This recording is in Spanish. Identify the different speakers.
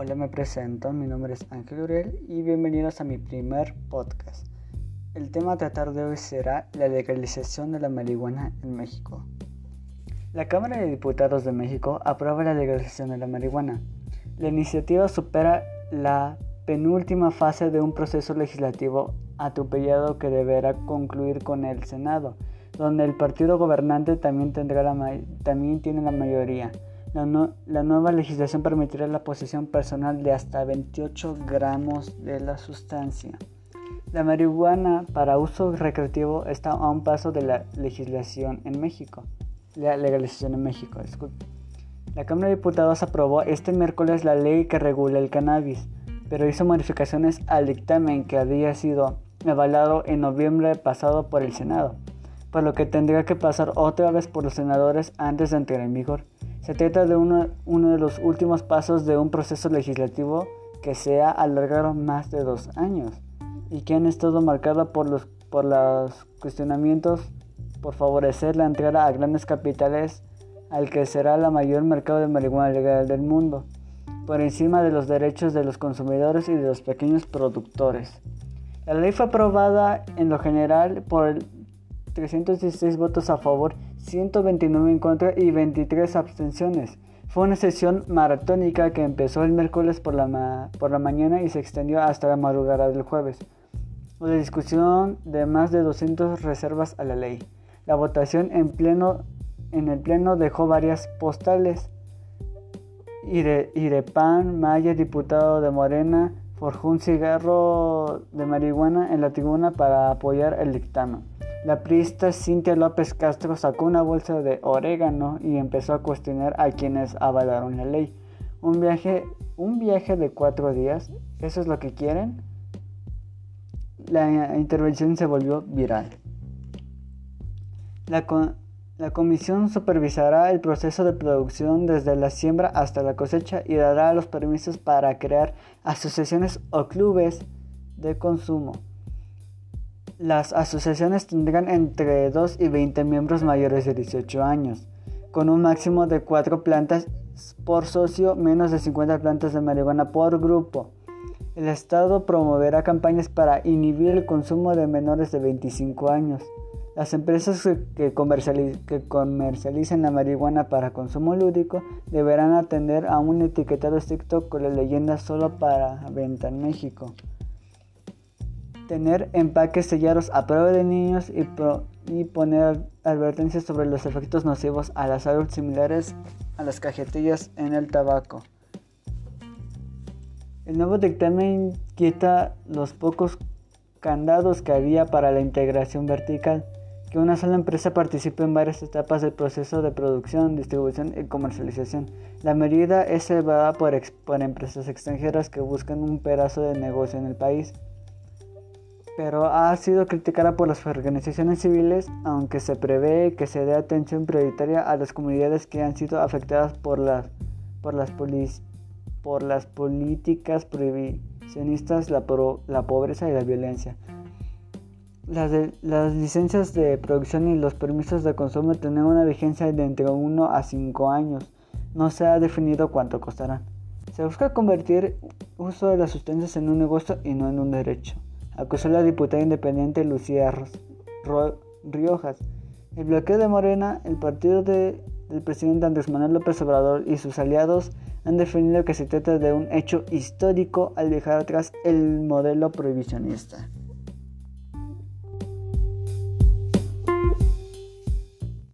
Speaker 1: Hola, me presento, mi nombre es Ángel Uriel y bienvenidos a mi primer podcast. El tema a tratar de hoy será la legalización de la marihuana en México. La Cámara de Diputados de México aprueba la legalización de la marihuana. La iniciativa supera la penúltima fase de un proceso legislativo atropellado que deberá concluir con el Senado, donde el partido gobernante también, tendrá la también tiene la mayoría. La, nueva legislación permitirá la posesión personal de hasta 28 gramos de la sustancia. La marihuana para uso recreativo está a un paso de la legislación en México. La legalización en México. La Cámara de Diputados aprobó este miércoles la ley que regula el cannabis, pero hizo modificaciones al dictamen que había sido avalado en noviembre pasado por el Senado, por lo que tendría que pasar otra vez por los senadores antes de entrar en vigor. Se trata de uno, de los últimos pasos de un proceso legislativo que se ha alargado más de dos años y que han estado marcado por los, por los cuestionamientos por favorecer la entrada a grandes capitales al que será el mayor mercado de marihuana legal del mundo, por encima de los derechos de los consumidores y de los pequeños productores. La ley fue aprobada en lo general por 316 votos a favor 129 en contra y 23 abstenciones. Fue una sesión maratónica que empezó el miércoles por la, mañana y se extendió hasta la madrugada del jueves. La discusión de más de 200 reservas a la ley. La votación en, pleno, en el pleno dejó varias postales. Irepan Maya, diputado de Morena, forjó un cigarro de marihuana en la tribuna para apoyar el dictamen. La priista Cintia López Castro sacó una bolsa de orégano y empezó a cuestionar a quienes avalaron la ley. Un viaje, un viaje de cuatro días, ¿eso es lo que quieren? La intervención se volvió viral. La, la comisión supervisará el proceso de producción desde la siembra hasta la cosecha y dará los permisos para crear asociaciones o clubes de consumo. Las asociaciones tendrán entre 2 y 20 miembros mayores de 18 años, con un máximo de 4 plantas por socio, menos de 50 plantas de marihuana por grupo. El Estado promoverá campañas para inhibir el consumo de menores de 25 años. Las empresas que, comercialicen la marihuana para consumo lúdico deberán atender a un etiquetado estricto con la leyenda solo para venta en México tener empaques sellados a prueba de niños y, poner advertencias sobre los efectos nocivos a la salud similares a las cajetillas en el tabaco. El nuevo dictamen quita los pocos candados que había para la integración vertical, que una sola empresa participe en varias etapas del proceso de producción, distribución y comercialización. La medida es llevada por, por empresas extranjeras que buscan un pedazo de negocio en el país pero ha sido criticada por las organizaciones civiles, aunque se prevé que se dé atención prioritaria a las comunidades que han sido afectadas por las, por las, por las políticas prohibicionistas, la, pobreza y la violencia. Las, las, licencias de producción y los permisos de consumo tienen una vigencia de entre 1 a 5 años. No se ha definido cuánto costarán. Se busca convertir uso de las sustancias en un negocio y no en un derecho acusó la diputada independiente Lucía Riojas. El bloqueo de Morena, el partido del presidente Andrés Manuel López Obrador y sus aliados han definido que se trata de un hecho histórico al dejar atrás el modelo prohibicionista.